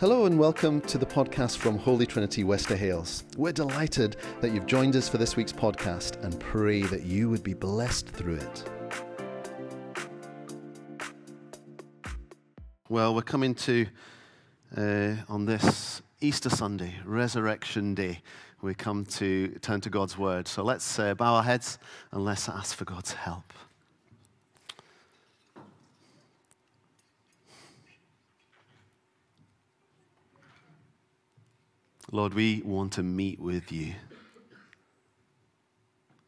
Hello and welcome to the podcast from Holy Trinity Wester Hailes. We're delighted that you've joined us for this week's podcast and pray that you would be blessed through it. Well, we're coming to, uh, on this Easter Sunday, Resurrection Day, we come to turn to God's Word. So let's uh, bow our heads and let's ask for God's help. Lord, we want to meet with you.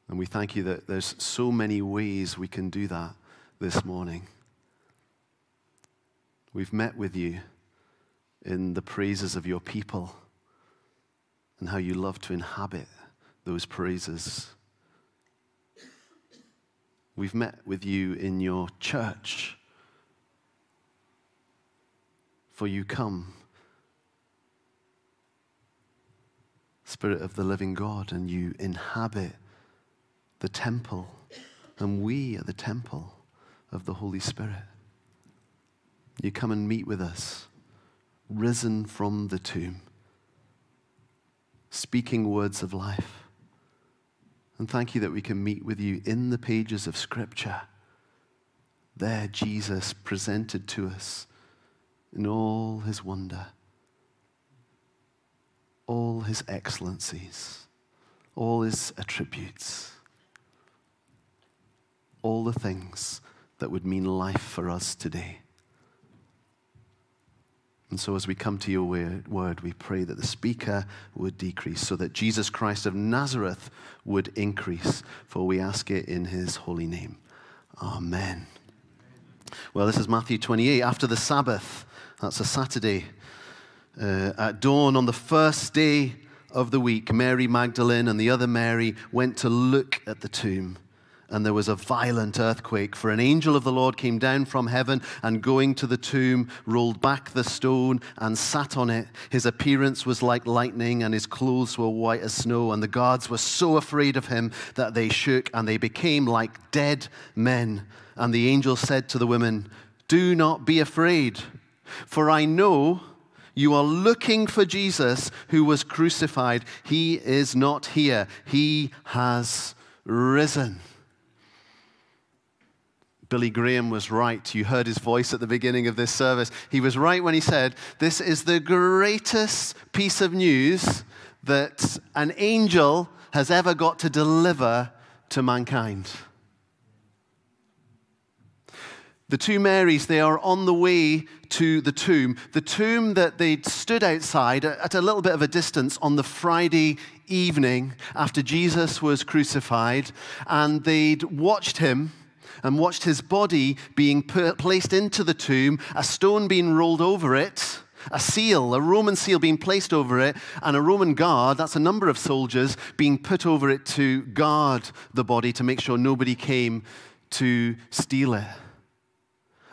And we thank you that there's so many ways we can do that this morning. We've met with you in the praises of your people and how you love to inhabit those praises. We've met with you in your church, for you come Spirit of the living God, and you inhabit the temple, and we are the temple of the Holy Spirit. You come and meet with us, risen from the tomb, speaking words of life. And thank you that we can meet with you in the pages of Scripture. There, Jesus presented to us in all his wonder all his excellencies, all his attributes, all the things that would mean life for us today. And so, as we come to your word, we pray that the speaker would decrease so that Jesus Christ of Nazareth would increase. For we ask it in his holy name. Amen. Well, this is Matthew 28. After the Sabbath, that's a Saturday, uh, at dawn on the first day of the week, Mary Magdalene and the other Mary went to look at the tomb. And there was a violent earthquake, for an angel of the Lord came down from heaven and going to the tomb, rolled back the stone and sat on it. His appearance was like lightning, and his clothes were white as snow. And the guards were so afraid of him that they shook and they became like dead men. And the angel said to the women, Do not be afraid, for I know you are looking for Jesus who was crucified. He is not here, he has risen. Billy Graham was right. You heard his voice at the beginning of this service. He was right when he said, This is the greatest piece of news that an angel has ever got to deliver to mankind. The two Marys, they are on the way to the tomb, the tomb that they'd stood outside at a little bit of a distance on the Friday evening after Jesus was crucified, and they'd watched him and watched his body being placed into the tomb, a stone being rolled over it, a seal, a Roman seal being placed over it, and a Roman guard, that's a number of soldiers, being put over it to guard the body to make sure nobody came to steal it.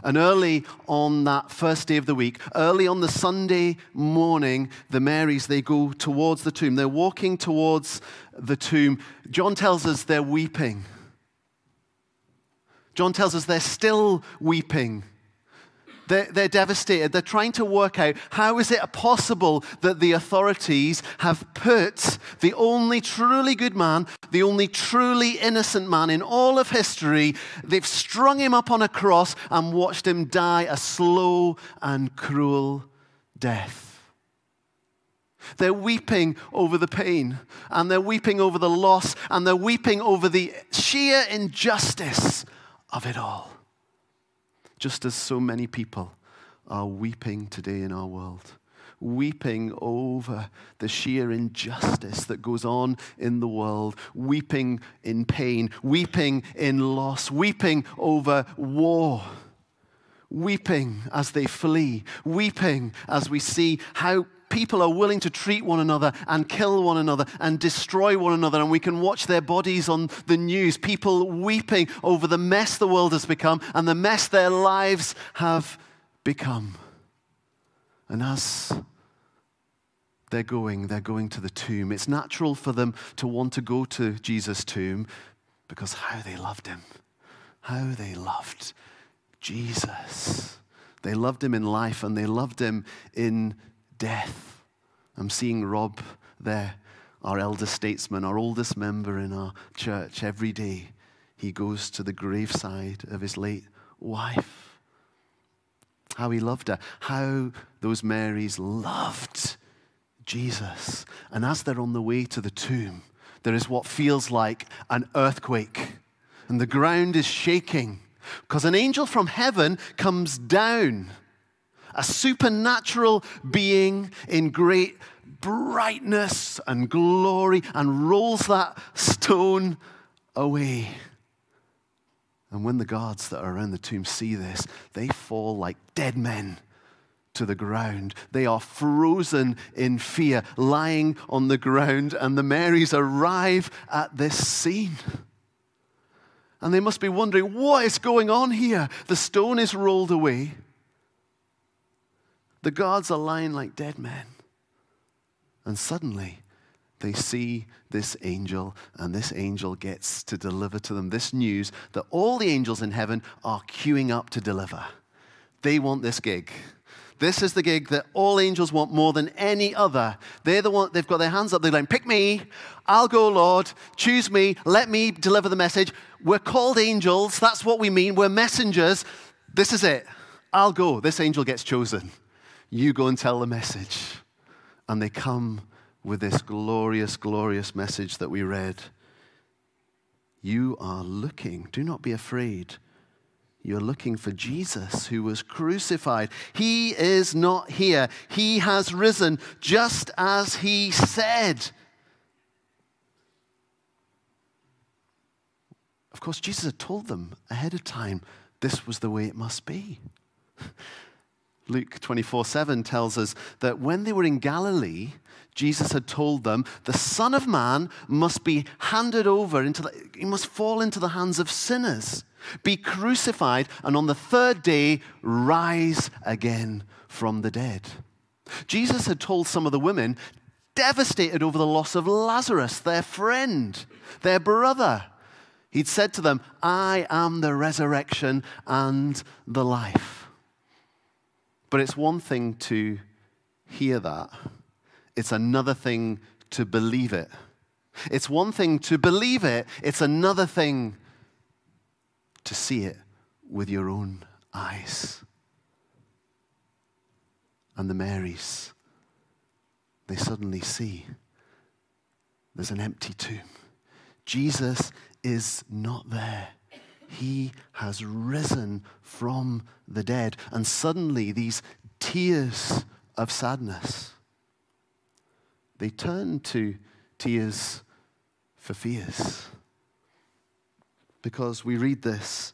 And early on that first day of the week, early on the Sunday morning, the Marys, they go towards the tomb. They're walking towards the tomb. John tells us they're weeping. John tells us they're still weeping. They're, they're, devastated. They're trying to work out how is it possible that the authorities have put the only truly good man, the only truly innocent man in all of history, they've strung him up on a cross and watched him die a slow and cruel death. They're weeping over the pain, and they're weeping over the loss, and they're weeping over the sheer injustice of it all just as so many people are weeping today in our world. Weeping over the sheer injustice that goes on in the world, weeping in pain, weeping in loss, weeping over war, weeping as they flee, weeping as we see how people are willing to treat one another and kill one another and destroy one another. And we can watch their bodies on the news, people weeping over the mess the world has become and the mess their lives have become. And as they're going, they're going to the tomb. It's natural for them to want to go to Jesus' tomb because how they loved him, how they loved Jesus. They loved him in life and they loved him in death. I'm seeing Rob there, our elder statesman, our oldest member in our church. Every day he goes to the graveside of his late wife. How he loved her, how those Marys loved Jesus. And as they're on the way to the tomb, there is what feels like an earthquake, and the ground is shaking because an angel from heaven comes down, a supernatural being in great brightness and glory, and rolls that stone away. And when the guards that are around the tomb see this, they fall like dead men to the ground. They are frozen in fear, lying on the ground, and the Marys arrive at this scene. And they must be wondering, what is going on here? The stone is rolled away. The guards are lying like dead men. And suddenly, they see this angel, and this angel gets to deliver to them this news that all the angels in heaven are queuing up to deliver. They want this gig. This is the gig that all angels want more than any other. They're the one, they've got their hands up. They're like, pick me. I'll go, Lord. Choose me. Let me deliver the message. We're called angels. That's what we mean. We're messengers. This is it. I'll go. This angel gets chosen. You go and tell the message. And they come with this glorious, glorious message that we read. You are looking. Do not be afraid you're looking for Jesus who was crucified. He is not here. He has risen just as he said. Of course, Jesus had told them ahead of time this was the way it must be. Luke 24 7 tells us that when they were in Galilee, Jesus had told them the Son of Man must be handed over into the, he must fall into the hands of sinners be crucified, and on the third day rise again from the dead. Jesus had told some of the women, devastated over the loss of Lazarus, their friend, their brother, he'd said to them, I am the resurrection and the life. But it's one thing to hear that, it's another thing to believe it. It's one thing to believe it, it's another thing to see it with your own eyes. And the Marys, they suddenly see there's an empty tomb. Jesus is not there. He has risen from the dead. And suddenly, these tears of sadness, they turn to tears for fears because we read this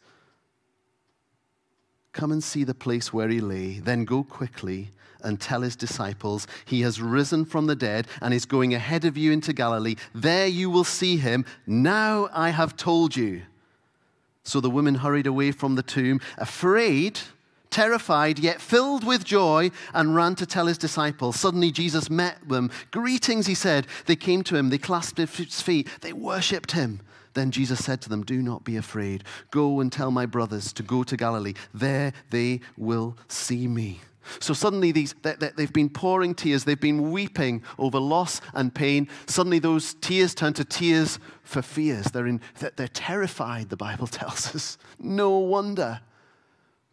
Come and see the place where he lay, then go quickly and tell his disciples, He has risen from the dead and is going ahead of you into Galilee. There you will see him. Now I have told you. So the women hurried away from the tomb, afraid, terrified, yet filled with joy, and ran to tell his disciples. Suddenly Jesus met them. Greetings, he said. They came to him, they clasped his feet, they worshipped him. Then Jesus said to them, Do not be afraid. Go and tell my brothers to go to Galilee. There they will see me. So suddenly, these, they've been pouring tears, they've been weeping over loss and pain. Suddenly, those tears turn to tears for fears. They're, in, they're terrified, the Bible tells us. No wonder.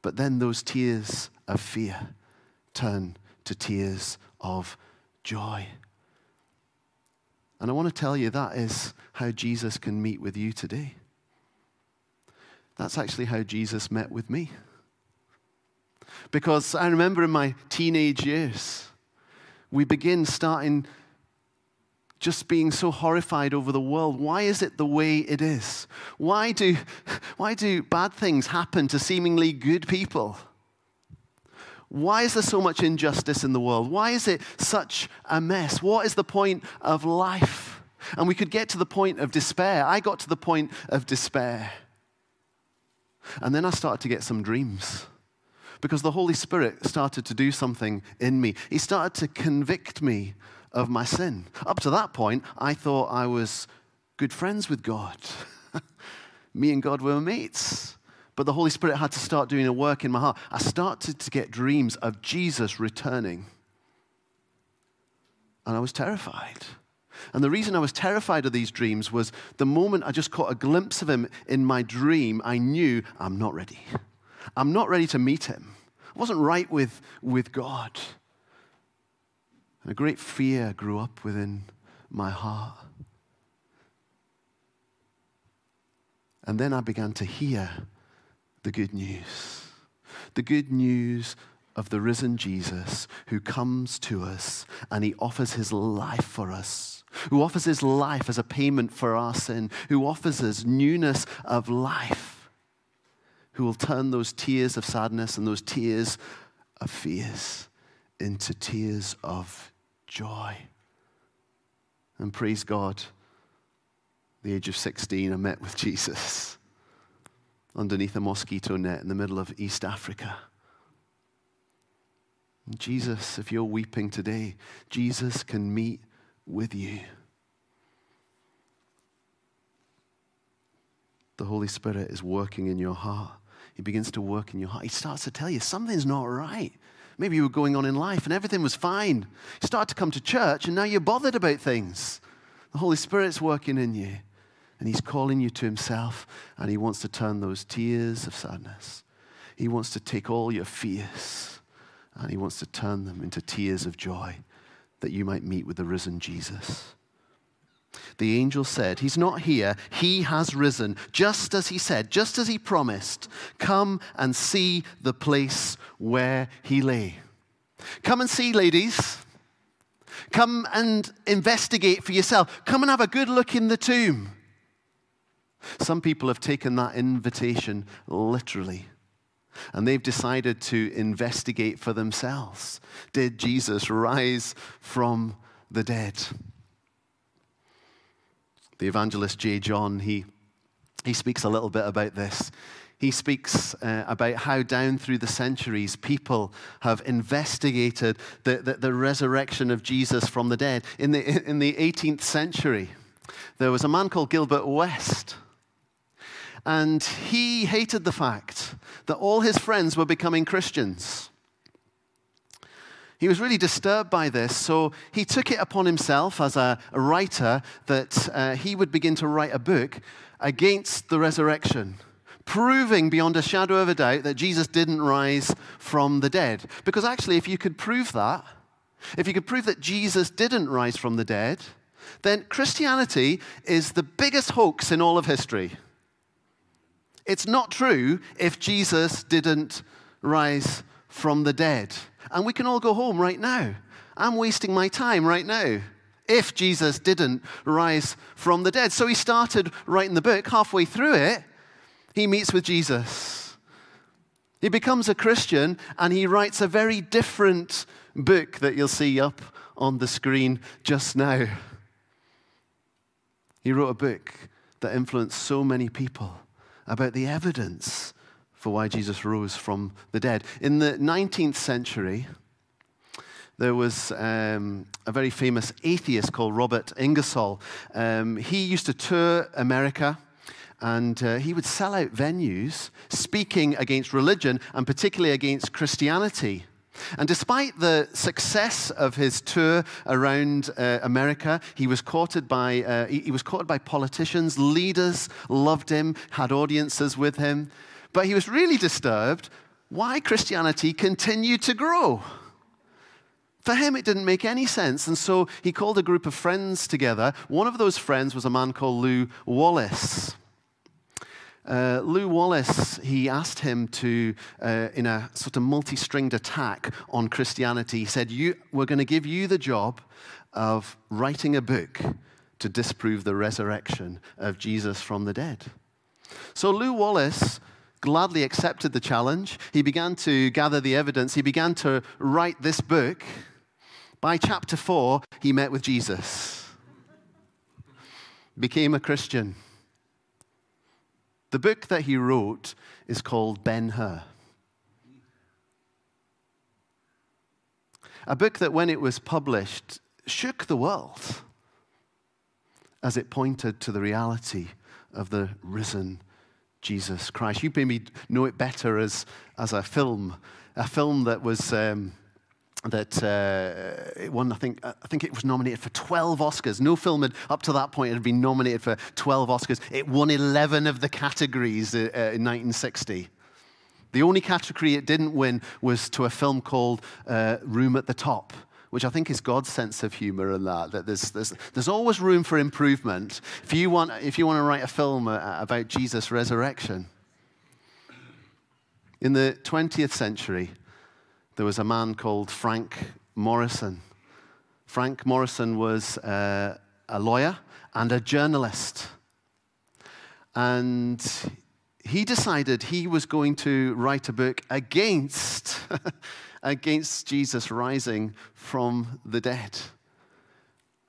But then those tears of fear turn to tears of joy. And I want to tell you that is how Jesus can meet with you today. That's actually how Jesus met with me. Because I remember in my teenage years, we begin starting just being so horrified over the world. Why is it the way it is? Why do, why do bad things happen to seemingly good people? Why is there so much injustice in the world? Why is it such a mess? What is the point of life? And we could get to the point of despair. I got to the point of despair. And then I started to get some dreams because the Holy Spirit started to do something in me. He started to convict me of my sin. Up to that point, I thought I was good friends with God. me and God were mates. But the Holy Spirit had to start doing a work in my heart. I started to get dreams of Jesus returning. and I was terrified. And the reason I was terrified of these dreams was the moment I just caught a glimpse of him in my dream, I knew I'm not ready. I'm not ready to meet him. I wasn't right with, with God. And a great fear grew up within my heart. And then I began to hear the good news. The good news of the risen Jesus who comes to us and he offers his life for us, who offers his life as a payment for our sin, who offers us newness of life, who will turn those tears of sadness and those tears of fears into tears of joy. And praise God, the age of 16, I met with Jesus underneath a mosquito net in the middle of East Africa. Jesus, if you're weeping today, Jesus can meet with you. The Holy Spirit is working in your heart. He begins to work in your heart. He starts to tell you something's not right. Maybe you were going on in life and everything was fine. You start to come to church and now you're bothered about things. The Holy Spirit's working in you and He's calling you to Himself and He wants to turn those tears of sadness. He wants to take all your fears and he wants to turn them into tears of joy that you might meet with the risen Jesus. The angel said, He's not here, he has risen, just as he said, just as he promised. Come and see the place where he lay. Come and see, ladies. Come and investigate for yourself. Come and have a good look in the tomb. Some people have taken that invitation literally. And they've decided to investigate for themselves. Did Jesus rise from the dead? The evangelist J. John, he, he speaks a little bit about this. He speaks uh, about how, down through the centuries, people have investigated the, the, the resurrection of Jesus from the dead. In the, in the 18th century, there was a man called Gilbert West and he hated the fact that all his friends were becoming Christians. He was really disturbed by this, so he took it upon himself as a, writer that uh, he would begin to write a book against the resurrection, proving beyond a shadow of a doubt that Jesus didn't rise from the dead. Because actually, if you could prove that, if you could prove that Jesus didn't rise from the dead, then Christianity is the biggest hoax in all of history. It's not true if Jesus didn't rise from the dead. And we can all go home right now. I'm wasting my time right now if Jesus didn't rise from the dead. So he started writing the book. Halfway through it, he meets with Jesus. He becomes a Christian and he writes a very different book that you'll see up on the screen just now. He wrote a book that influenced so many people about the evidence for why Jesus rose from the dead. In the 19th century, there was um, a very famous atheist called Robert Ingersoll. Um, he used to tour America and uh, he would sell out venues speaking against religion and particularly against Christianity. And despite the success of his tour around uh, America, he was courted by uh, he, he was courted by politicians. Leaders loved him, had audiences with him, but he was really disturbed why Christianity continued to grow. For him, it didn't make any sense, and so he called a group of friends together. One of those friends was a man called Lew Wallace. Uh, Lew Wallace, he asked him to, uh, in a sort of multi stringed attack on Christianity, he said, you, We're going to give you the job of writing a book to disprove the resurrection of Jesus from the dead. So Lew Wallace gladly accepted the challenge. He began to gather the evidence, he began to write this book. By chapter four, he met with Jesus, became a Christian. The book that he wrote is called Ben Hur. A book that, when it was published, shook the world as it pointed to the reality of the risen Jesus Christ. You maybe know it better as, as a film, a film that was um, that uh, it won, I think, I think it was nominated for 12 Oscars. No film had, up to that point had been nominated for 12 Oscars. It won 11 of the categories uh, uh in 1960. The only category it didn't win was to a film called uh, Room at the Top, which I think is God's sense of humor in that, that there's, there's, there's always room for improvement if you want, if you want to write a film uh, about Jesus' resurrection. In the 20th century, there was a man called Frank Morison. Frank Morison was uh, a lawyer and a journalist. And he decided he was going to write a book against, against Jesus rising from the dead.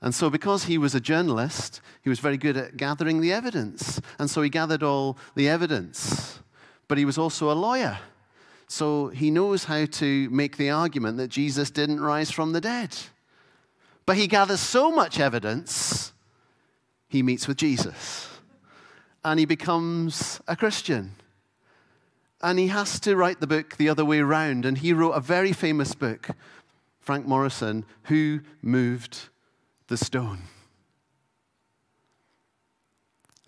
And so, because he was a journalist, he was very good at gathering the evidence. And so, he gathered all the evidence. But he was also a lawyer. So he knows how to make the argument that Jesus didn't rise from the dead. But he gathers so much evidence, he meets with Jesus. And he becomes a Christian. And he has to write the book the other way around. And he wrote a very famous book, Frank Morison, Who Moved the Stone?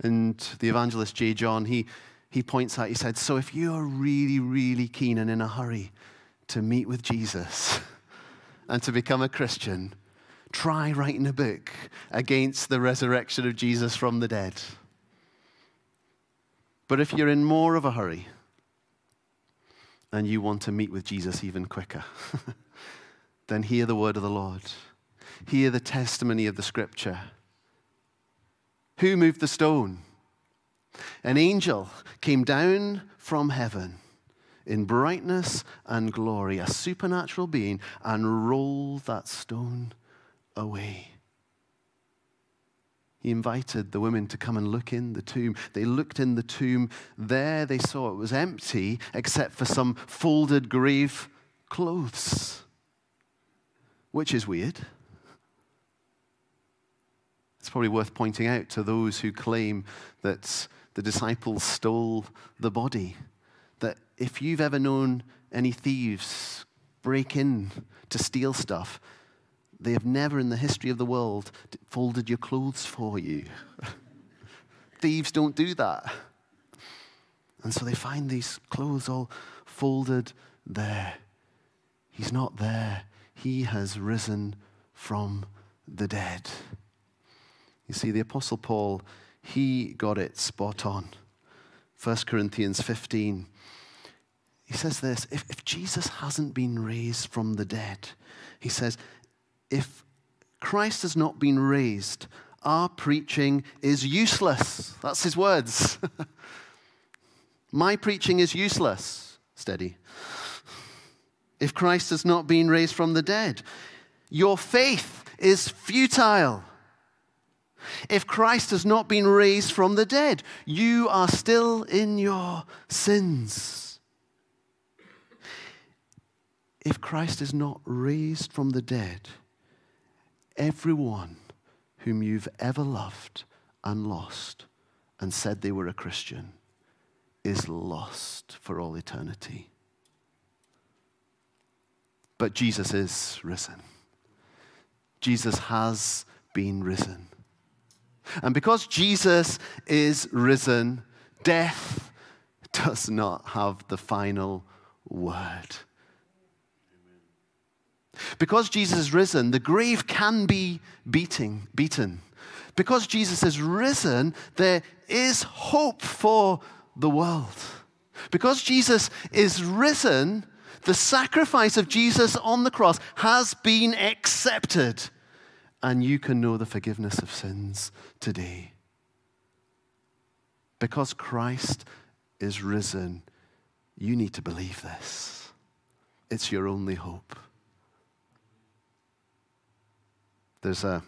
And the evangelist J. John, he he points out, he said, So if you're really, really keen and in a hurry to meet with Jesus and to become a Christian, try writing a book against the resurrection of Jesus from the dead. But if you're in more of a hurry and you want to meet with Jesus even quicker, then hear the word of the Lord. Hear the testimony of the scripture. Who moved the stone? An angel came down from heaven in brightness and glory, a supernatural being, and rolled that stone away. He invited the women to come and look in the tomb. They looked in the tomb. There they saw it was empty except for some folded grave clothes, which is weird. It's probably worth pointing out to those who claim that the disciples stole the body. That if you've ever known any thieves break in to steal stuff, they have never in the history of the world folded your clothes for you. thieves don't do that. And so they find these clothes all folded there. He's not there. He has risen from the dead. You see, the Apostle Paul he got it spot on. 1 Corinthians 15. He says this if, if Jesus hasn't been raised from the dead, he says, if Christ has not been raised, our preaching is useless. That's his words. My preaching is useless. Steady. If Christ has not been raised from the dead, your faith is futile. If Christ has not been raised from the dead, you are still in your sins. If Christ is not raised from the dead, everyone whom you've ever loved and lost and said they were a Christian is lost for all eternity. But Jesus is risen. Jesus has been risen. And because Jesus is risen, death does not have the final word. Because Jesus is risen, the grave can be beating, beaten. Because Jesus is risen, there is hope for the world. Because Jesus is risen, the sacrifice of Jesus on the cross has been accepted and you can know the forgiveness of sins today. Because Christ is risen, you need to believe this. It's your only hope. There's a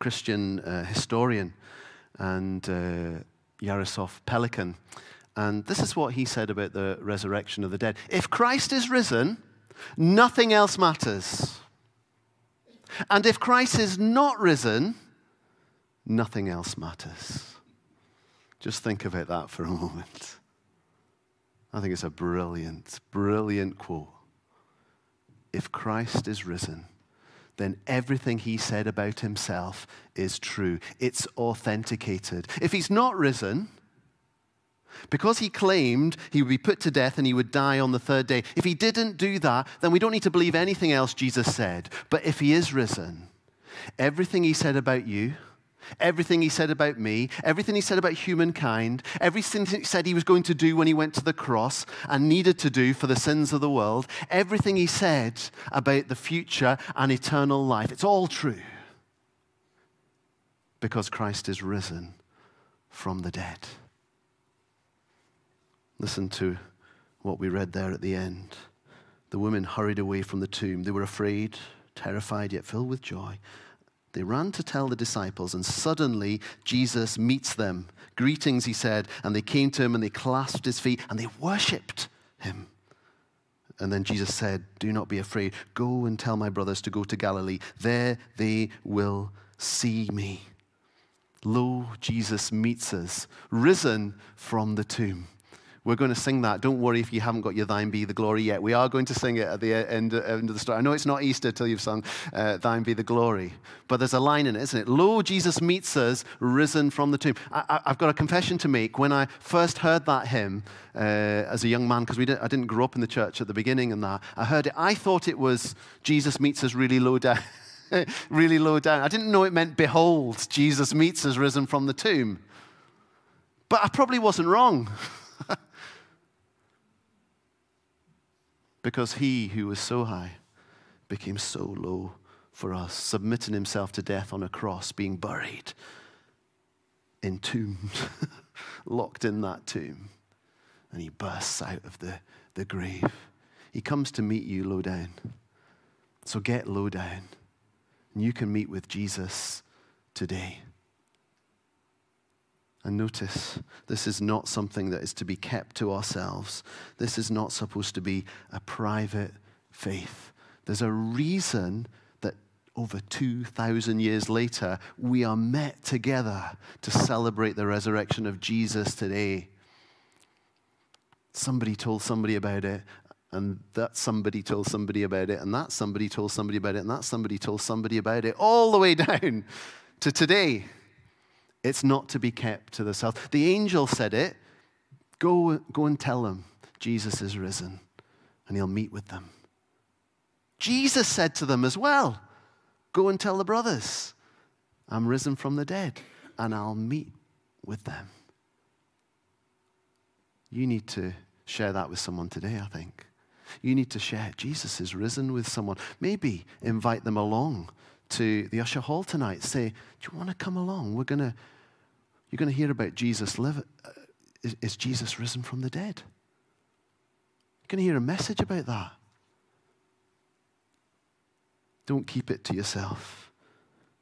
Christian uh, historian and uh, Jaroslav Pelikan, and this is what he said about the resurrection of the dead. If Christ is risen, nothing else matters. And if Christ is not risen, nothing else matters. Just think about that for a moment. I think it's a brilliant, brilliant quote. if Christ is risen, then everything he said about himself is true. It's authenticated. If he's not risen, because he claimed he would be put to death and he would die on the third day, if he didn't do that, then we don't need to believe anything else Jesus said. But if he is risen, everything he said about you, everything he said about me, everything he said about humankind, everything he said he was going to do when he went to the cross and needed to do for the sins of the world, everything he said about the future and eternal life, it's all true. Because Christ is risen from the dead. Listen to what we read there at the end. The women hurried away from the tomb. They were afraid, terrified, yet filled with joy. They ran to tell the disciples, and suddenly Jesus meets them. Greetings, he said, and they came to him and they clasped his feet and they worshipped him. And then Jesus said, Do not be afraid. Go and tell my brothers to go to Galilee. There they will see me. Lo, Jesus meets us, risen from the tomb. We're going to sing that. Don't worry if you haven't got your Thine Be the Glory yet. We are going to sing it at the end, end of the story. I know it's not Easter till you've sung uh, Thine Be the Glory, but there's a line in it, isn't it? Lo, Jesus meets us risen from the tomb. I, have got a confession to make. When I first heard that hymn uh, as a young man, because didn't, I didn't grow up in the church at the beginning and that, I heard it. I thought it was Jesus meets us really low down. really low down. I didn't know it meant, behold, Jesus meets us risen from the tomb. But I probably wasn't wrong. because he who was so high became so low for us, submitting himself to death on a cross, being buried, entombed, locked in that tomb. And he bursts out of the, the grave. He comes to meet you low down. So get low down. And you can meet with Jesus today. And notice, this is not something that is to be kept to ourselves. This is not supposed to be a private faith. There's a reason that over 2,000 years later, we are met together to celebrate the resurrection of Jesus today. Somebody told somebody about it, and that somebody told somebody about it, and that somebody told somebody about it, and that somebody told somebody about it, all the way down to today. It's not to be kept to the south. The angel said it. Go, go and tell them Jesus is risen, and he'll meet with them. Jesus said to them as well Go and tell the brothers, I'm risen from the dead, and I'll meet with them. You need to share that with someone today, I think. You need to share Jesus is risen with someone. Maybe invite them along to the Usher Hall tonight. Say, Do you want to come along? We're going to you're going to hear about Jesus live. Uh, is, is Jesus risen from the dead? You're going to hear a message about that. Don't keep it to yourself.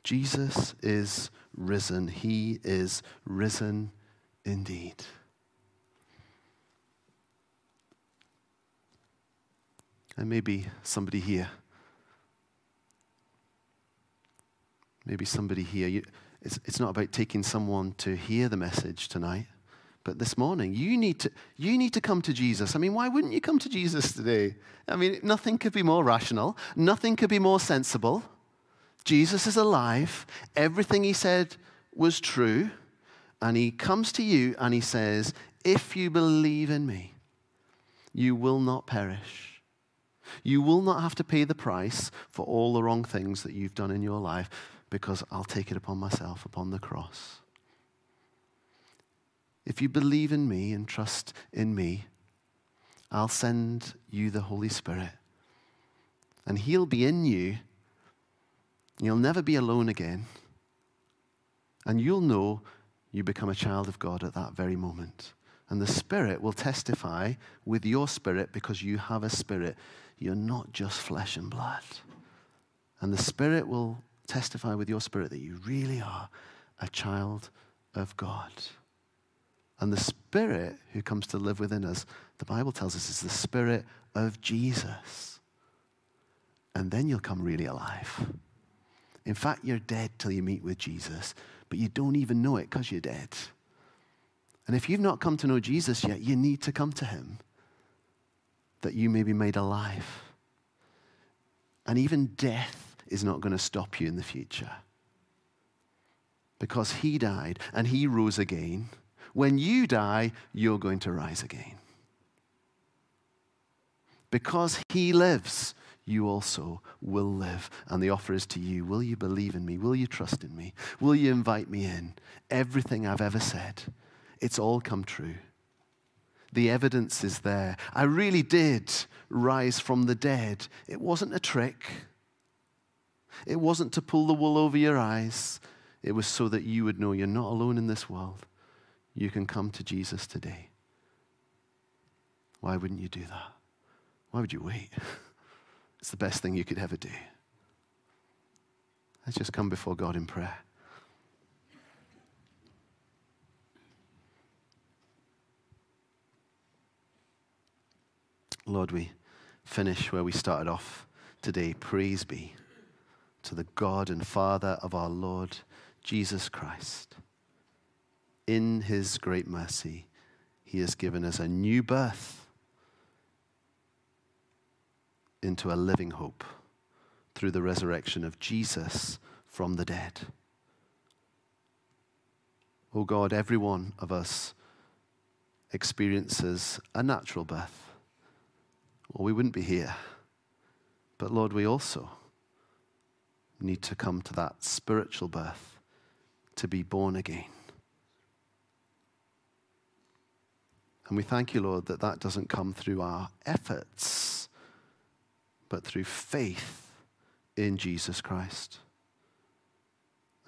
Jesus is risen. He is risen indeed. And maybe somebody here, maybe somebody here, you, it's, it's not about taking someone to hear the message tonight, but this morning, you need, to, you need to come to Jesus. I mean, why wouldn't you come to Jesus today? I mean, nothing could be more rational, nothing could be more sensible. Jesus is alive, everything he said was true, and he comes to you and he says, If you believe in me, you will not perish. You will not have to pay the price for all the wrong things that you've done in your life because I'll take it upon myself upon the cross. If you believe in me and trust in me, I'll send you the Holy Spirit. And He'll be in you. You'll never be alone again. And you'll know you become a child of God at that very moment. And the Spirit will testify with your spirit because you have a spirit. You're not just flesh and blood. And the Spirit will testify with your spirit that you really are a child of God. And the Spirit who comes to live within us, the Bible tells us, is the Spirit of Jesus. And then you'll come really alive. In fact, you're dead till you meet with Jesus, but you don't even know it because you're dead. And if you've not come to know Jesus yet, you need to come to him that you may be made alive. And even death is not going to stop you in the future. Because he died and he rose again. When you die, you're going to rise again. Because he lives, you also will live. And the offer is to you Will you believe in me? Will you trust in me? Will you invite me in? Everything I've ever said, it's all come true. The evidence is there. I really did rise from the dead. It wasn't a trick, it wasn't to pull the wool over your eyes. It was so that you would know you're not alone in this world. You can come to Jesus today. Why wouldn't you do that? Why would you wait? It's the best thing you could ever do. Let's just come before God in prayer. Lord, we finish where we started off today. Praise be to the God and Father of our Lord Jesus Christ. In his great mercy, he has given us a new birth into a living hope through the resurrection of Jesus from the dead. Oh God, every one of us experiences a natural birth, or we wouldn't be here. But Lord, we also need to come to that spiritual birth to be born again. And we thank you, Lord, that that doesn't come through our efforts but through faith in Jesus Christ.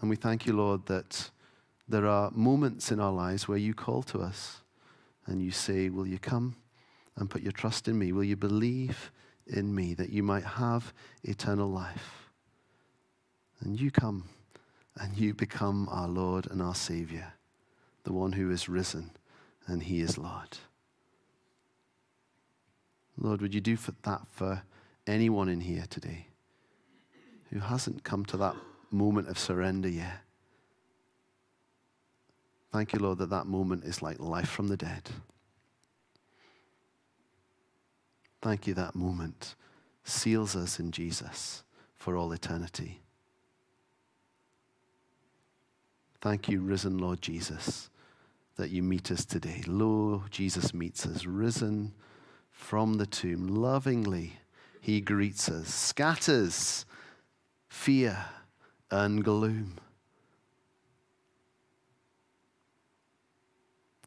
And we thank you, Lord, that there are moments in our lives where you call to us and you say, Will you come and put your trust in me? Will you believe in me that you might have eternal life? And you come and you become our Lord and our Savior, the one who is risen and he is Lord. Lord, would you do for that for anyone in here today who hasn't come to that moment of surrender yet. Thank you, Lord, that that moment is like life from the dead. Thank you, that moment seals us in Jesus for all eternity. Thank you, risen Lord Jesus, that you meet us today. Lo, Jesus meets us, risen from the tomb, lovingly he greets us, scatters fear and gloom.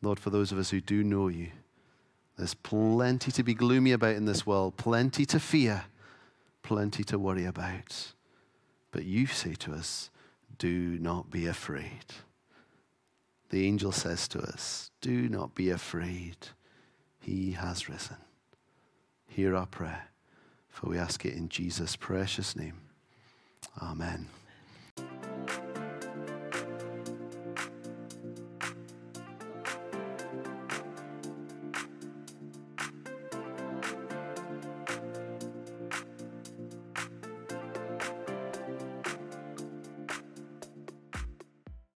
Lord, for those of us who do know you, there's plenty to be gloomy about in this world, plenty to fear, plenty to worry about. But you say to us, do not be afraid. The angel says to us, do not be afraid. He has risen. Hear our prayer. For we ask it in Jesus' precious name. Amen.